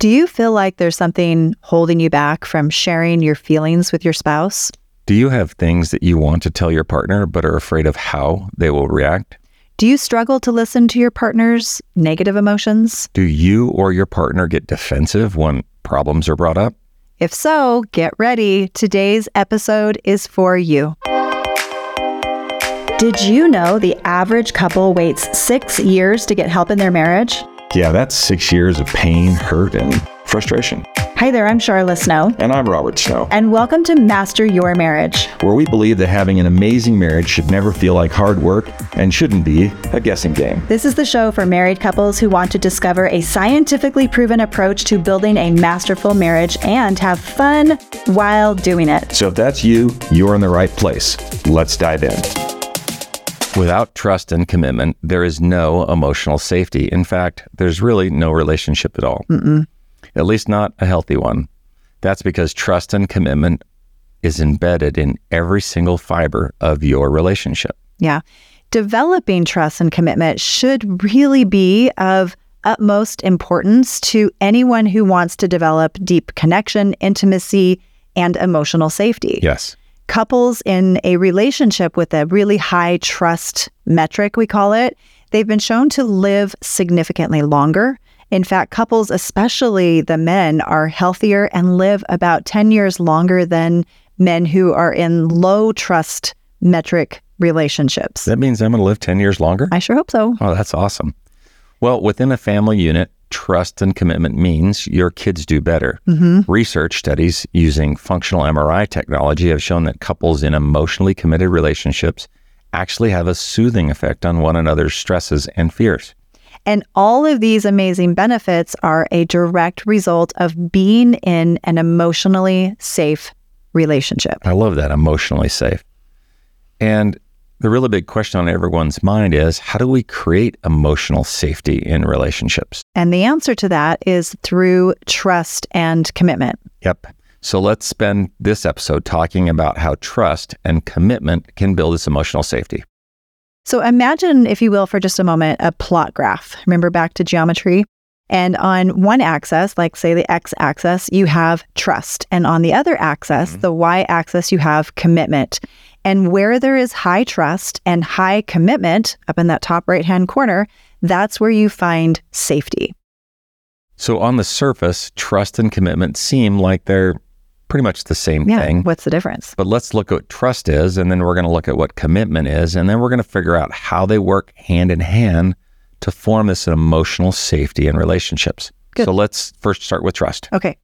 Do you feel like there's something holding you back from sharing your feelings with your spouse? Do you have things that you want to tell your partner but are afraid of how they will react? Do you struggle to listen to your partner's negative emotions? Do you or your partner get defensive when problems are brought up? If so, get ready. Today's episode is for you. Did you know the average couple waits six years to get help in their marriage? Yeah, that's six years of pain, hurt, and frustration. Hi there, I'm Sharla Snow, And I'm Robert Snow, and welcome to Master Your Marriage. where we believe that having an amazing marriage should never feel like hard work and shouldn't be a guessing game. This is the show for married couples who want to discover a scientifically proven approach to building a masterful marriage and have fun while doing it. So if that's you, you're in the right place. Let's dive in. Without trust and commitment, there is no emotional safety. In fact, there's really no relationship at all. At least not a healthy one. That's because trust and commitment is embedded in every single fiber of your relationship. Yeah. Developing trust and commitment should really be of utmost importance to anyone who wants to develop deep connection, intimacy, and emotional safety. Yes. Couples in a relationship with a really high trust metric, we call it, they've been shown to live significantly longer. In fact, couples, especially the men, are healthier and live about 10 years longer than men who are in low trust metric relationships. That means I'm going to live 10 years longer? I sure hope so. Oh, that's awesome. Well, within a family unit, trust and commitment means your kids do better. Mm-hmm. Research studies using functional MRI technology have shown that couples in emotionally committed relationships actually have a soothing effect on one another's stresses and fears. And all of these amazing benefits are a direct result of being in an emotionally safe relationship. I love that emotionally safe. And the really big question on everyone's mind is how do we create emotional safety in relationships? And the answer to that is through trust and commitment. Yep. So let's spend this episode talking about how trust and commitment can build this emotional safety. So imagine, if you will, for just a moment, a plot graph. Remember back to geometry? And on one axis, like say the x axis, you have trust. And on the other axis, mm-hmm. the y axis, you have commitment. And where there is high trust and high commitment up in that top right hand corner, that's where you find safety. So on the surface, trust and commitment seem like they're pretty much the same Yeah. thing. What's the difference? But let's look at what trust is, and then we're going to look at what commitment is, and then we're going to figure out how they work hand in hand to form this emotional safety in relationships. Good. So let's first start with trust. Okay.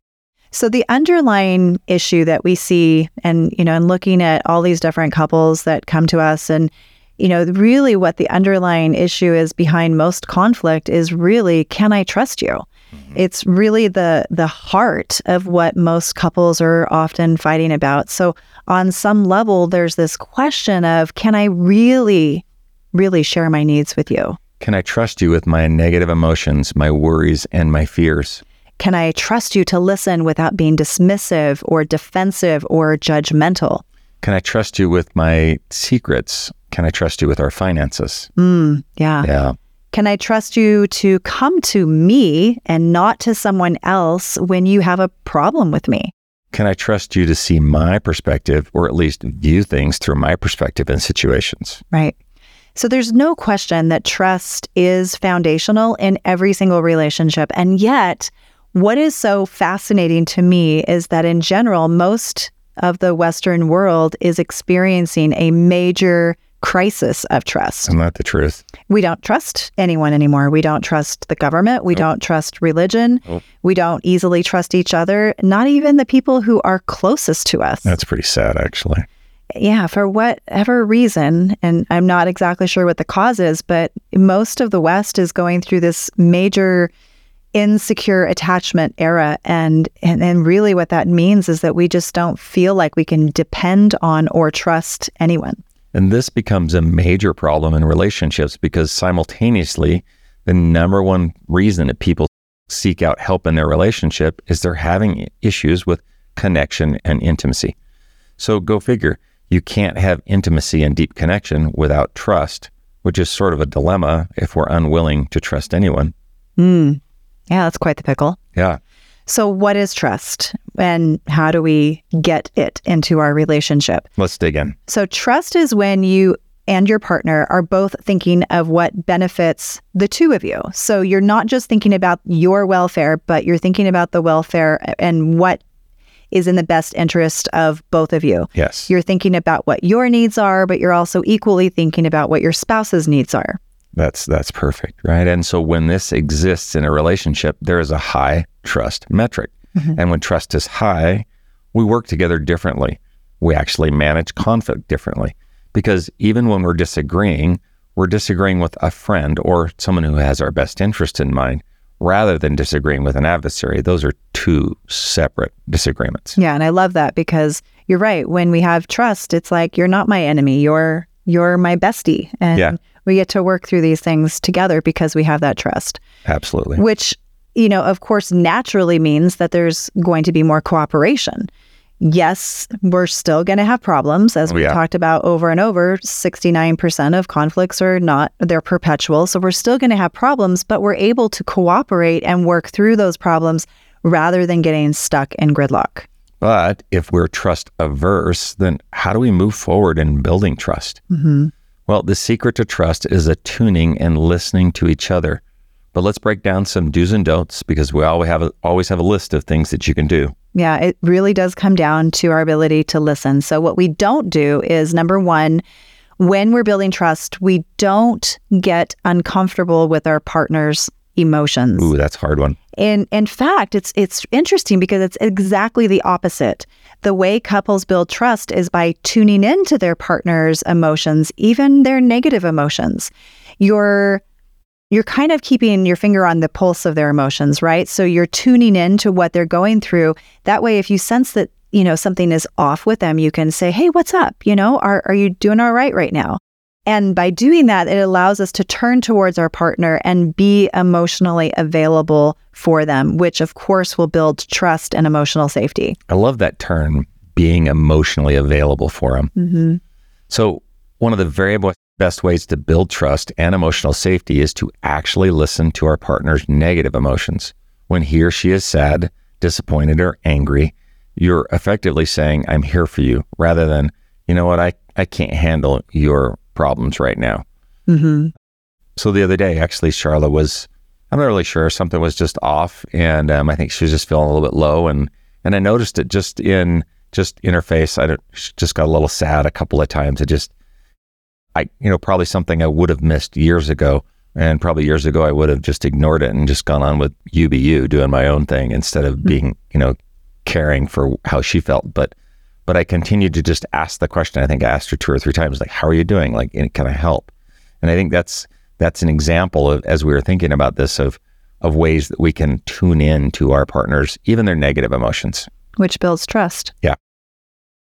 So the underlying issue that we see and you know and looking at all these different couples that come to us and you know really what the underlying issue is behind most conflict is really can I trust you? Mm-hmm. It's really the the heart of what most couples are often fighting about. So on some level there's this question of can I really really share my needs with you? Can I trust you with my negative emotions, my worries, and my fears? Can I trust you to listen without being dismissive or defensive or judgmental? Can I trust you with my secrets? Can I trust you with our finances? Mm, yeah. Yeah. Can I trust you to come to me and not to someone else when you have a problem with me? Can I trust you to see my perspective or at least view things through my perspective in situations? Right. So there's no question that trust is foundational in every single relationship. And yet, what is so fascinating to me is that in general, most of the Western world is experiencing a major crisis of trust. Isn't that the truth? We don't trust anyone anymore. We don't trust the government. We don't trust religion. Nope. We don't easily trust each other, not even the people who are closest to us. That's pretty sad, actually. yeah, for whatever reason, and I'm not exactly sure what the cause is, but most of the West is going through this major insecure attachment era and, and and really what that means is that we just don't feel like we can depend on or trust anyone. And this becomes a major problem in relationships because simultaneously, the number one reason that people seek out help in their relationship is they're having issues with connection and intimacy. So go figure, you can't have intimacy and deep connection without trust, which is sort of a dilemma if we're unwilling to trust anyone. Hmm. Yeah, that's quite the pickle. Yeah. So, what is trust and how do we get it into our relationship? Let's dig in. So, trust is when you and your partner are both thinking of what benefits the two of you. So, you're not just thinking about your welfare, but you're thinking about the welfare and what is in the best interest of both of you. Yes. You're thinking about what your needs are, but you're also equally thinking about what your spouse's needs are. That's that's perfect, right? And so when this exists in a relationship, there is a high trust metric. Mm-hmm. And when trust is high, we work together differently. We actually manage conflict differently. Because even when we're disagreeing, we're disagreeing with a friend or someone who has our best interest in mind rather than disagreeing with an adversary. Those are two separate disagreements. Yeah, and I love that because you're right. When we have trust, it's like you're not my enemy. You're you're my bestie. And Yeah. We get to work through these things together because we have that trust. Absolutely. Which, you know, of course naturally means that there's going to be more cooperation. Yes, we're still going to have problems as we Yeah. talked about over and over. 69% of conflicts are not they're perpetual, so we're still going to have problems, but we're able to cooperate and work through those problems rather than getting stuck in gridlock. But if we're trust averse, then how do we move forward in building trust? Mhm. Well, the secret to trust is attuning and listening to each other. But let's break down some do's and don'ts because we always have a, always have a list of things that you can do. Yeah, it really does come down to our ability to listen. So, what we don't do is number one, when we're building trust, we don't get uncomfortable with our partner's emotions. Ooh, that's a hard one. And in fact, it's it's interesting because it's exactly the opposite. The way couples build trust is by tuning into their partner's emotions, even their negative emotions. You're you're kind of keeping your finger on the pulse of their emotions, right? So you're tuning in to what they're going through. That way if you sense that, you know, something is off with them, you can say, "Hey, what's up? You know, are are you doing all right right now?" And by doing that, it allows us to turn towards our partner and be emotionally available for them, which of course will build trust and emotional safety. I love that term, being emotionally available for them. Mm-hmm. So, one of the very best ways to build trust and emotional safety is to actually listen to our partner's negative emotions. When he or she is sad, disappointed, or angry, you're effectively saying, I'm here for you, rather than, you know what, I, I can't handle your problems right now. Mm-hmm. So the other day, actually, Charlotte was, I'm not really sure, something was just off. And um, I think she was just feeling a little bit low. And, and I noticed it just in, just in her face. I just got a little sad a couple of times. It just, I, you know, probably something I would have missed years ago. And probably years ago, I would have just ignored it and just gone on with UBU, doing my own thing instead of being, you know, caring for how she felt. But, but I continued to just ask the question. I think I asked her two or three times, like, "How are you doing? Like, can I help?" And I think that's that's an example of, as we were thinking about this, of of ways that we can tune in to our partners, even their negative emotions. Which builds trust. Yeah.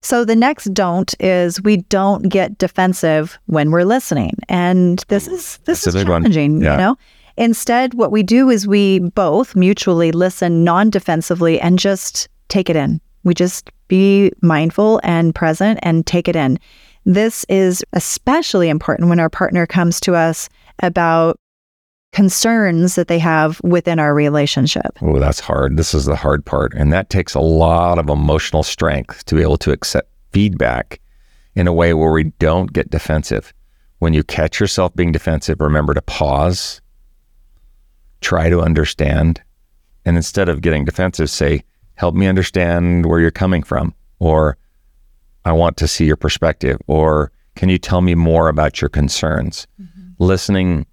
So the next don't is we don't get defensive when we're listening. And this is this That's is challenging, Yeah. you know? Instead, what we do is we both mutually listen non-defensively and just take it in. We just be mindful and present and take it in. This is especially important when our partner comes to us about concerns that they have within our relationship. Oh, that's hard. This is the hard part. And that takes a lot of emotional strength to be able to accept feedback in a way where we don't get defensive. When you catch yourself being defensive, remember to pause, try to understand, and instead of getting defensive, say, help me understand where you're coming from, or I want to see your perspective, or can you tell me more about your concerns? Mm-hmm. Listening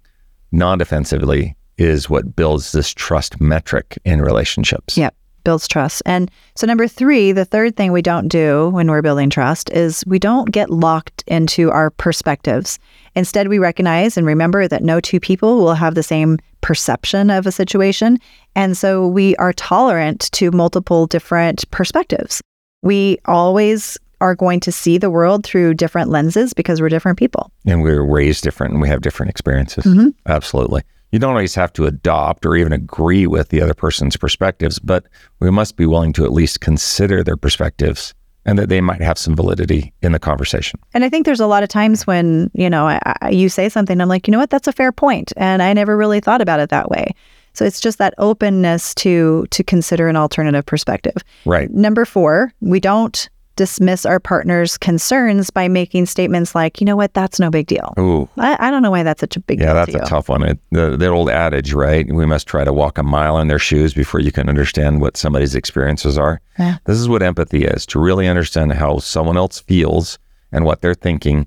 non defensively is what builds this trust metric in relationships. Yep, builds trust. And so, number three, the third thing we don't do when we're building trust is we don't get locked into our perspectives. Instead, we recognize and remember that no two people will have the same perception of a situation. And so, we are tolerant to multiple different perspectives. We always are going to see the world through different lenses because we're different people. And we were raised different and we have different experiences. Mhm. Absolutely. You don't always have to adopt or even agree with the other person's perspectives, but we must be willing to at least consider their perspectives and that they might have some validity in the conversation. And I think there's a lot of times when, you know, I, I, you say something, I'm like, you know what, that's a fair point, And I never really thought about it that way. So it's just that openness to to consider an alternative perspective. Right. Number 4, we don't dismiss our partner's concerns by making statements like, you know what, that's no big deal. Ooh. I, I don't know why that's such a big Yeah, deal. Yeah, that's to a you. tough one. It, the, the old adage, right? We must try to walk a mile in their shoes before you can understand what somebody's experiences are. Yeah. This is what empathy is to really understand how someone else feels and what they're thinking.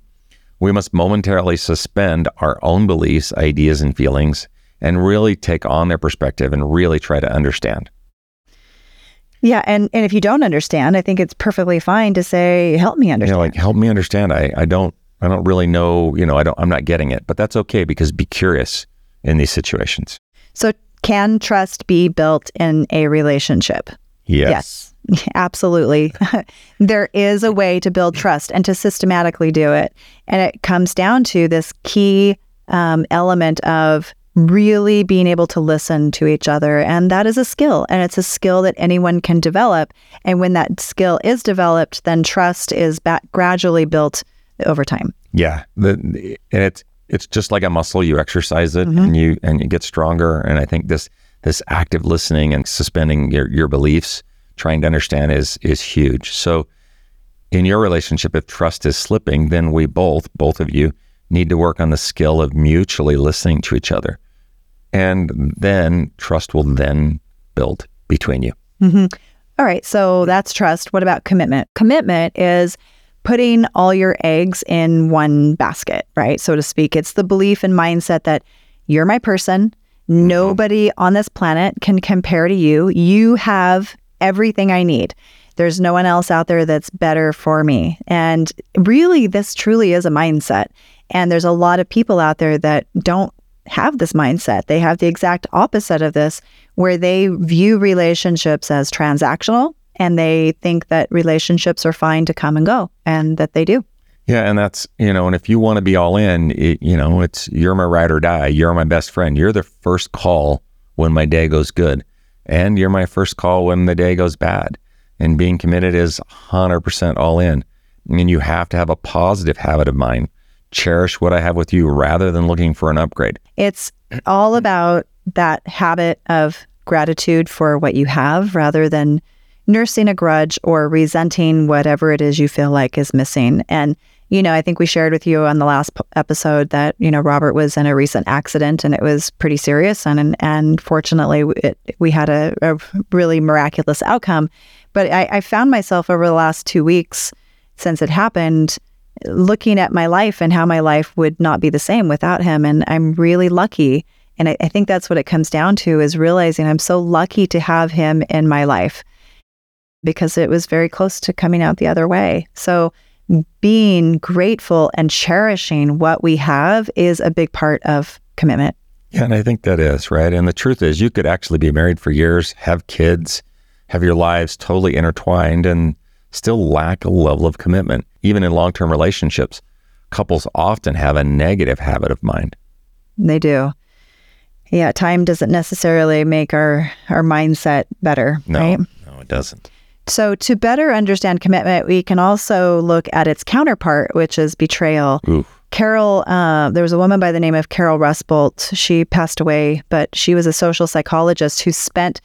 We must momentarily suspend our own beliefs, ideas, and feelings and really take on their perspective and really try to understand. Yeah, and and if you don't understand, I think it's perfectly fine to say, "Help me understand." know, like help me understand. I, I don't I don't really know, you know, I don't I'm not getting it. But that's okay because be curious in these situations. so, can trust be built in a relationship? Yes. Yes, absolutely. there is a way to build trust and to systematically do it. And it comes down to this key um, element of really being able to listen to each other. And that is a skill. And it's a skill that anyone can develop. And when that skill is developed, then trust is gradually built over time. Yeah, the, and it's it's just like a muscle. You exercise it, mm-hmm. and you and you get stronger. And I think this this active listening and suspending your, your beliefs, trying to understand, is is huge. So, in your relationship, if trust is slipping, then we both both of you need to work on the skill of mutually listening to each other, and then trust will then build between you. Mm-hmm. All right, so that's trust. What about commitment? Commitment is putting all your eggs in one basket, right? So to speak. It's the belief and mindset that you're my person. Mm-hmm. Nobody on this planet can compare to you. You have everything I need. There's no one else out there that's better for me. And really, this truly is a mindset. And there's a lot of people out there that don't have this mindset. They have the exact opposite of this, where they view relationships as transactional and they think that relationships are fine to come and go and that they do. Yeah, and that's you know, and if you want to be all in, it, you know, it's you're my ride or die. You're my best friend. You're the first call when my day goes good, and you're my first call when the day goes bad. And being committed is 100% all in. And you have to have a positive habit of mind. Cherish what I have with you rather than looking for an upgrade. It's all about that habit of gratitude for what you have rather than nursing a grudge or resenting whatever it is you feel like is missing. And, you know, I think we shared with you on the last p- episode that, you know, Robert was in a recent accident and it was pretty serious. And, and, and fortunately, it, we had a, a really miraculous outcome. But I, I found myself over the last two weeks since it happened looking at my life and how my life would not be the same without him. And I'm really lucky. And I, I think that's what it comes down to is realizing I'm so lucky to have him in my life because it was very close to coming out the other way. So being grateful and cherishing what we have is a big part of commitment. Yeah, and I think that is right. And the truth is, you could actually be married for years, have kids, have your lives totally intertwined, and still lack a level of commitment. Even in long term relationships, couples often have a negative habit of mind. They do. Yeah, time doesn't necessarily make our our mindset better, No, right? no, it doesn't. So to better understand commitment, we can also look at its counterpart, which is betrayal. Ooh, Caryl, uh, there was a woman by the name of Caryl Rusbult. She passed away, but she was a social psychologist who spent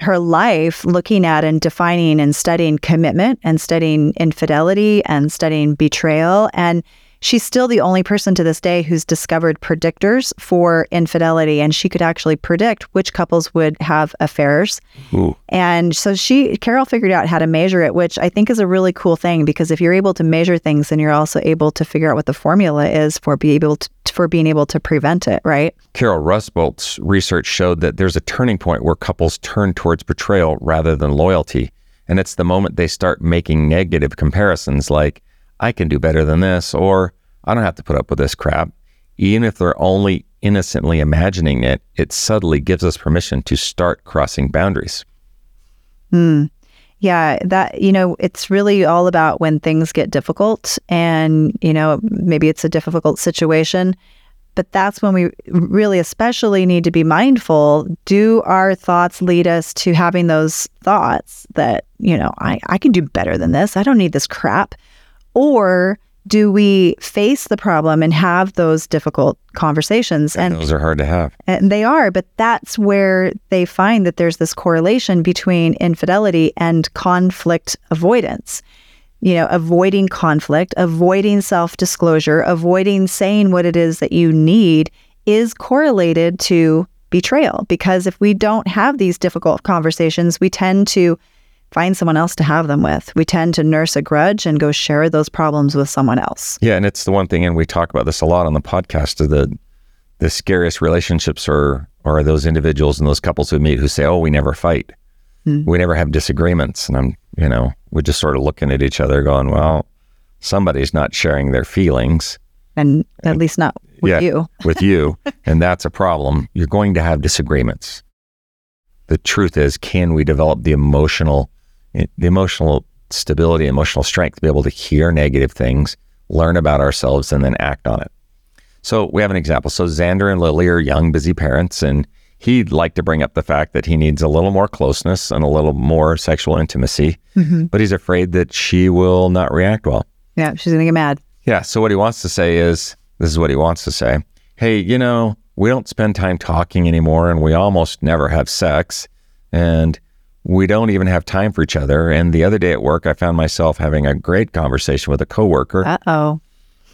her life looking at and defining and studying commitment and studying infidelity and studying betrayal. And she's still the only person to this day who's discovered predictors for infidelity. And she could actually predict which couples would have affairs. ooh, And so she, Caryl figured out how to measure it, which I think is a really cool thing because if you're able to measure things, then you're also able to figure out what the formula is for be able to, for being able to prevent it, right? Caryl Rusbult's research showed that there's a turning point where couples turn towards betrayal rather than loyalty. And it's the moment they start making negative comparisons like, I can do better than this, or I don't have to put up with this crap. Even if they're only innocently imagining it, it subtly gives us permission to start crossing boundaries. Hmm. Yeah, that, you know, it's really all about when things get difficult and, you know, maybe it's a difficult situation. But that's when we really especially need to be mindful. Do our thoughts lead us to having those thoughts that, you know, I, I can do better than this? I don't need this crap. Or do we face the problem and have those difficult conversations? And those are hard to have. And they are, but that's where they find that there's this correlation between infidelity and conflict avoidance. You know, avoiding conflict, avoiding self disclosure, avoiding saying what it is that you need is correlated to betrayal. Because if we don't have these difficult conversations, we tend to find someone else to have them with. We tend to nurse a grudge and go share those problems with someone else. Yeah, and it's the one thing, and we talk about this a lot on the podcast. The the scariest relationships are are those individuals and those couples who meet who say, "Oh, we never fight, mm. we never have disagreements," and I'm, you know, we're just sort of looking at each other, going, "Well, somebody's not sharing their feelings." And at least not with yeah, you. with you. And that's a problem. You're going to have disagreements. The truth is, can we develop the emotional the emotional stability, emotional strength to be able to hear negative things, learn about ourselves, and then act on it. So we have an example. So Xander and Lily are young, busy parents, and he'd like to bring up the fact that he needs a little more closeness and a little more sexual intimacy, mm-hmm. but he's afraid that she will not react well. Yeah, she's going to get mad. Yeah. So what he wants to say is this is what he wants to say. Hey, you know, we don't spend time talking anymore and we almost never have sex. And we don't even have time for each other. And the other day at work, I found myself having a great conversation with a coworker. Uh oh.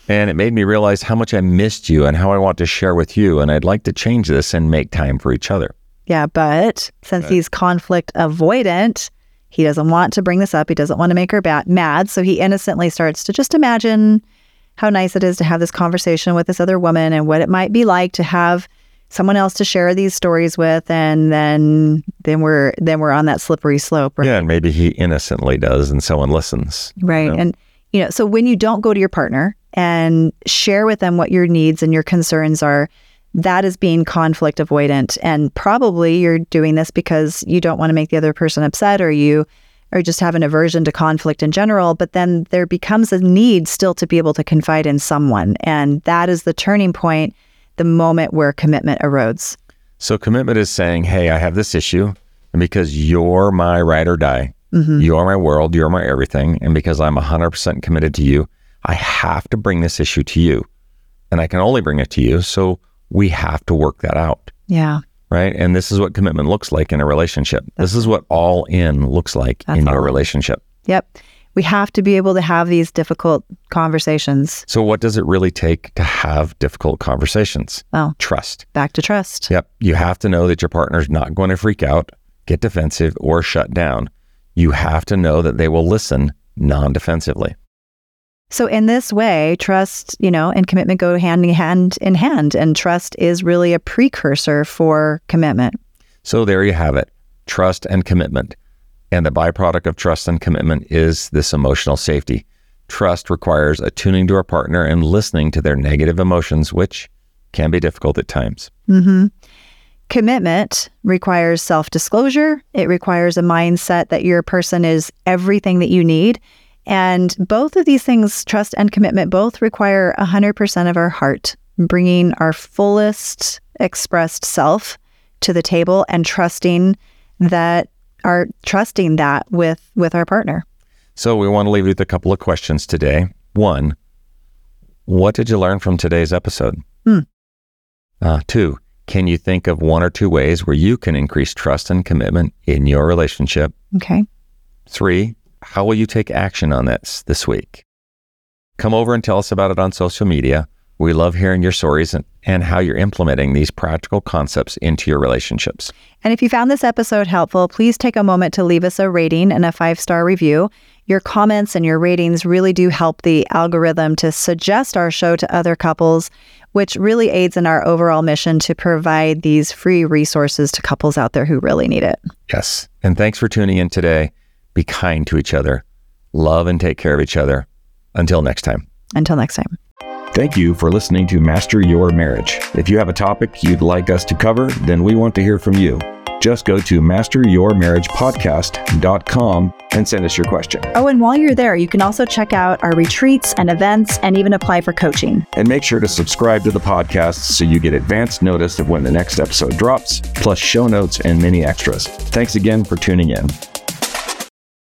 And it made me realize how much I missed you and how I want to share with you. And I'd like to change this and make time for each other. Yeah, but since he's conflict avoidant, he doesn't want to bring this up. He doesn't want to make her bat- mad. So he innocently starts to just imagine how nice it is to have this conversation with this other woman and what it might be like to have someone else to share these stories with and then then we're then we're on that slippery slope right? yeah and maybe he innocently does and someone listens right you know? and you know so when you don't go to your partner and share with them what your needs and your concerns are that is being conflict avoidant and probably you're doing this because you don't want to make the other person upset or you or just have an aversion to conflict in general but then there becomes a need still to be able to confide in someone and that is the turning point the moment where commitment erodes. So commitment is saying, hey, I have this issue, and because you're my ride or die, mm-hmm. you're my world, you're my everything, and because I'm 100% committed to you, I have to bring this issue to you. And I can only bring it to you. So we have to work that out. Yeah. Right. And this is what commitment looks like in a relationship. That's this is what all in looks like in your relationship. Yep we have to be able to have these difficult conversations. So, what does it really take to have difficult conversations? Oh, trust. Back to trust. Yep. You have to know that your partner's not going to freak out, get defensive, or shut down. You have to know that they will listen non defensively. So, in this way, trust, you know, and commitment go hand in hand in hand, and trust is really a precursor for commitment. So, there you have it trust and commitment. And the byproduct of trust and commitment is this emotional safety. Trust requires attuning to our partner and listening to their negative emotions, which can be difficult at times. Mm-hmm. Commitment requires self disclosure. It requires a mindset that your person is everything that you need. And both of these things, trust and commitment, both require 100% of our heart, bringing our fullest expressed self to the table and trusting that are trusting that with with our partner. So we want to leave you with a couple of questions today. One, what did you learn from today's episode? Hmm. Uh, two, can you think of one or two ways where you can increase trust and commitment in your relationship? Okay. Three, how will you take action on this this week? Come over and tell us about it on social media. We love hearing your stories and, and how you're implementing these practical concepts into your relationships. And if you found this episode helpful, please take a moment to leave us a rating and a five star review. Your comments and your ratings really do help the algorithm to suggest our show to other couples, which really aids in our overall mission to provide these free resources to couples out there who really need it. Yes. And thanks for tuning in today. Be kind to each other, love and take care of each other. Until next time. Until next time. Thank you for listening to Master Your Marriage. If you have a topic you'd like us to cover, then we want to hear from you. Just go to masteryourmarriagepodcast.com and send us your question. Oh, and while you're there, you can also check out our retreats and events and even apply for coaching. And make sure to subscribe to the podcast so you get advance notice of when the next episode drops, plus show notes and many extras. Thanks again for tuning in.